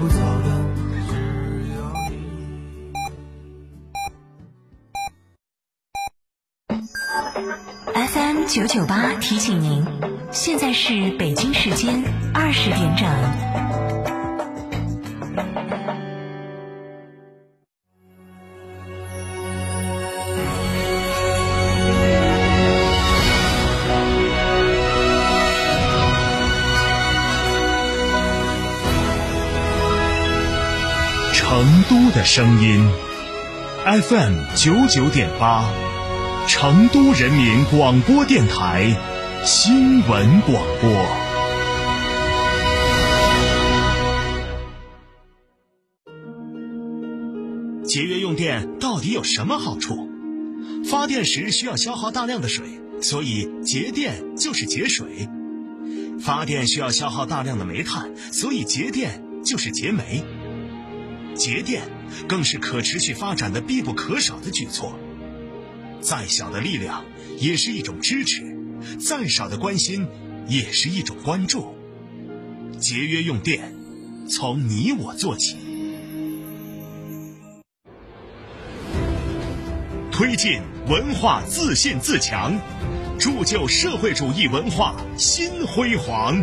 不走的只有你。FM 九九八提醒您，现在是北京时间二十点整。声音，FM 九九点八，成都人民广播电台新闻广播。节约用电到底有什么好处？发电时需要消耗大量的水，所以节电就是节水；发电需要消耗大量的煤炭，所以节电就是节煤。节电更是可持续发展的必不可少的举措。再小的力量也是一种支持，再少的关心也是一种关注。节约用电，从你我做起。推进文化自信自强，铸就社会主义文化新辉煌。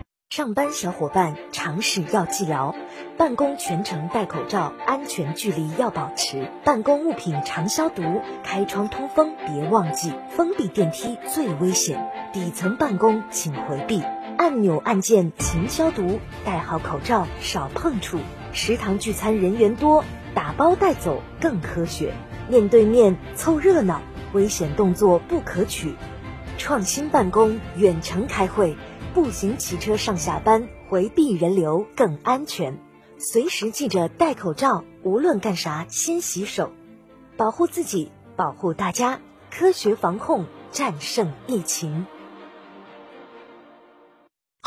上班小伙伴常识要记牢，办公全程戴口罩，安全距离要保持，办公物品常消毒，开窗通风别忘记，封闭电梯最危险，底层办公请回避，按钮按键勤消毒，戴好口罩少碰触，食堂聚餐人员多，打包带走更科学，面对面凑热闹，危险动作不可取，创新办公远程开会。步行、骑车上下班，回避人流更安全。随时记着戴口罩，无论干啥先洗手，保护自己，保护大家，科学防控，战胜疫情。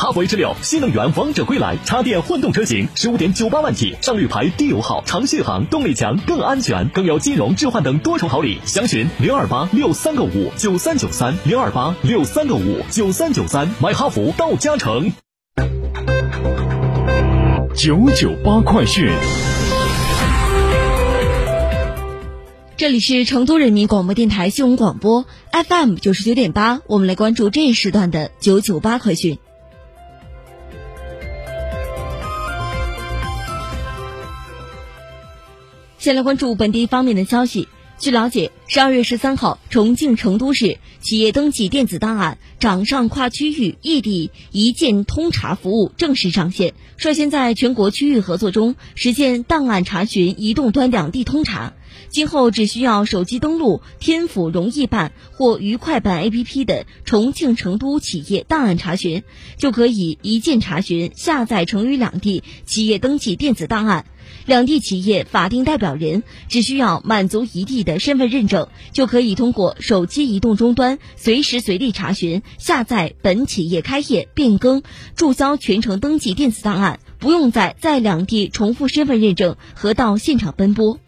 哈弗 H 六新能源王者归来，插电混动车型十五点九八万起，上绿牌，低油耗，长续航，动力强，更安全，更有金融置换等多重好礼。详询零二八六三个五九三九三零二八六三个五九三九三，买哈弗到嘉诚。九九八快讯，这里是成都人民广播电台新闻广播 FM 九十九点八，我们来关注这一时段的九九八快讯。先来关注本地方面的消息。据了解，十二月十三号，重庆成都市企业登记电子档案掌上跨区域异地一键通查服务正式上线，率先在全国区域合作中实现档案查询移动端两地通查。今后只需要手机登录天府容易办或愉快办 APP 的重庆、成都企业档案查询，就可以一键查询下载成渝两地企业登记电子档案。两地企业法定代表人只需要满足一地的身份认证，就可以通过手机移动终端随时随地查询、下载本企业开业、变更、注销全程登记电子档案，不用再在两地重复身份认证和到现场奔波。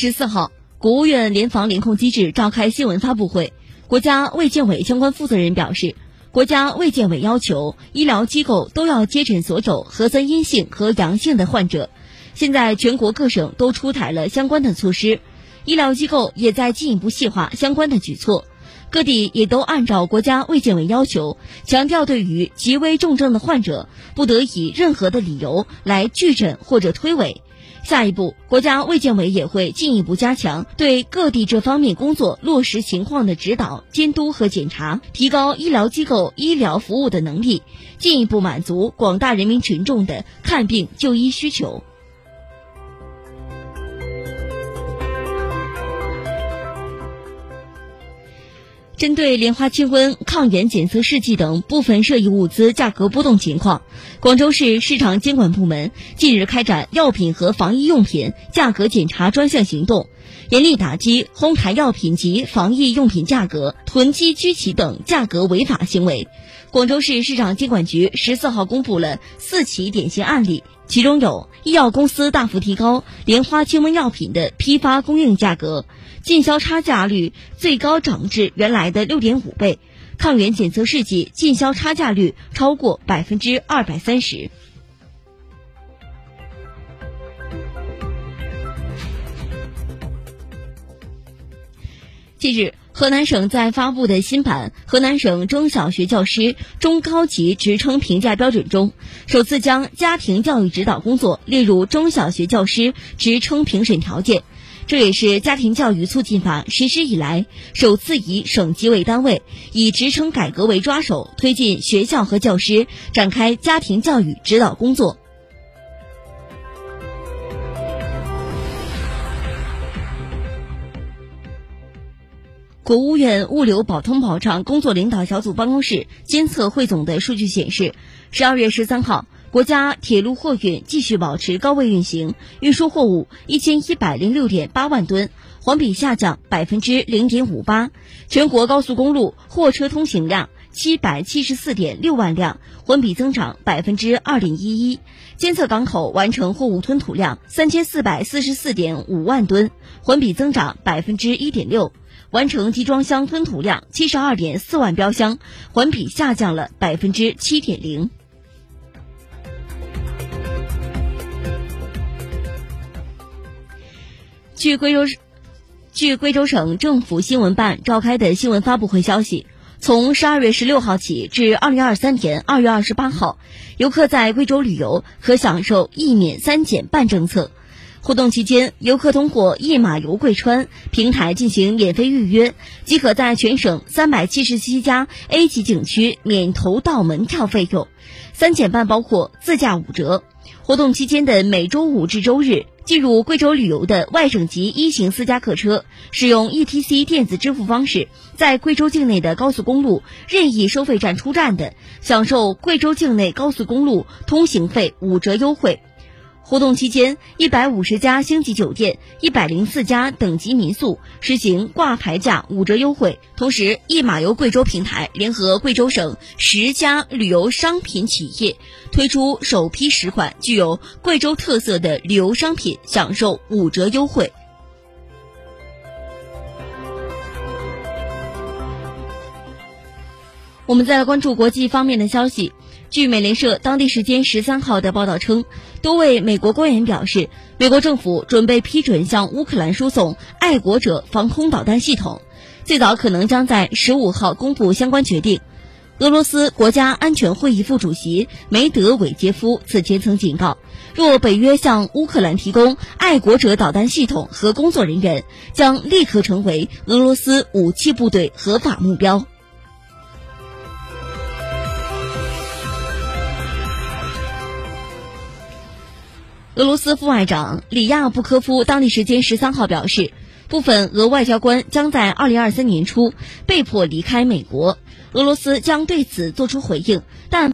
十四号，国务院联防联控机制召开新闻发布会。国家卫健委相关负责人表示，国家卫健委要求医疗机构都要接诊所有核酸阴性和阳性的患者。现在全国各省都出台了相关的措施，医疗机构也在进一步细化相关的举措。各地也都按照国家卫健委要求，强调对于极危重症的患者，不得以任何的理由来拒诊或者推诿。下一步，国家卫健委也会进一步加强对各地这方面工作落实情况的指导、监督和检查，提高医疗机构医疗服务的能力，进一步满足广大人民群众的看病就医需求。针对莲花清瘟、抗原检测试剂等部分涉疫物资价格波动情况，广州市市场监管部门近日开展药品和防疫用品价格检查专项行动，严厉打击哄抬药品及防疫用品价格、囤积居奇等价格违法行为。广州市市场监管局十四号公布了四起典型案例，其中有医药公司大幅提高莲花清瘟药品的批发供应价格。进销差价率最高涨至原来的六点五倍，抗原检测试剂进销差价率超过百分之二百三十。近日，河南省在发布的新版《河南省中小学教师中高级职称评价标准》中，首次将家庭教育指导工作列入中小学教师职称评审条件。这也是家庭教育促进法实施以来首次以省级为单位，以职称改革为抓手，推进学校和教师展开家庭教育指导工作。国务院物流保通保障工作领导小组办公室监测汇总的数据显示，十二月十三号。国家铁路货运继续保持高位运行，运输货物一千一百零六点八万吨，环比下降百分之零点五八。全国高速公路货车通行量七百七十四点六万辆，环比增长百分之二点一一。监测港口完成货物吞吐量三千四百四十四点五万吨，环比增长百分之一点六。完成集装箱吞吐量七十二点四万标箱，环比下降了百分之七点零。据贵州，据贵州省政府新闻办召开的新闻发布会消息，从十二月十六号起至二零二三年二月二十八号，游客在贵州旅游可享受一免三减半政策。活动期间，游客通过一马游贵川平台进行免费预约，即可在全省三百七十七家 A 级景区免投到门票费用。三减半包括自驾五折。活动期间的每周五至周日。进入贵州旅游的外省籍一型私家客车，使用 ETC 电子支付方式，在贵州境内的高速公路任意收费站出站的，享受贵州境内高速公路通行费五折优惠。活动期间，一百五十家星级酒店、一百零四家等级民宿实行挂牌价五折优惠。同时，一马游贵州平台联合贵州省十家旅游商品企业，推出首批十款具有贵州特色的旅游商品，享受五折优惠。我们再来关注国际方面的消息。据美联社当地时间十三号的报道称，多位美国官员表示，美国政府准备批准向乌克兰输送爱国者防空导弹系统，最早可能将在十五号公布相关决定。俄罗斯国家安全会议副主席梅德韦杰夫此前曾警告，若北约向乌克兰提供爱国者导弹系统和工作人员，将立刻成为俄罗斯武器部队合法目标。俄罗斯副外长里亚布科夫当地时间十三号表示，部分俄外交官将在二零二三年初被迫离开美国，俄罗斯将对此作出回应，但。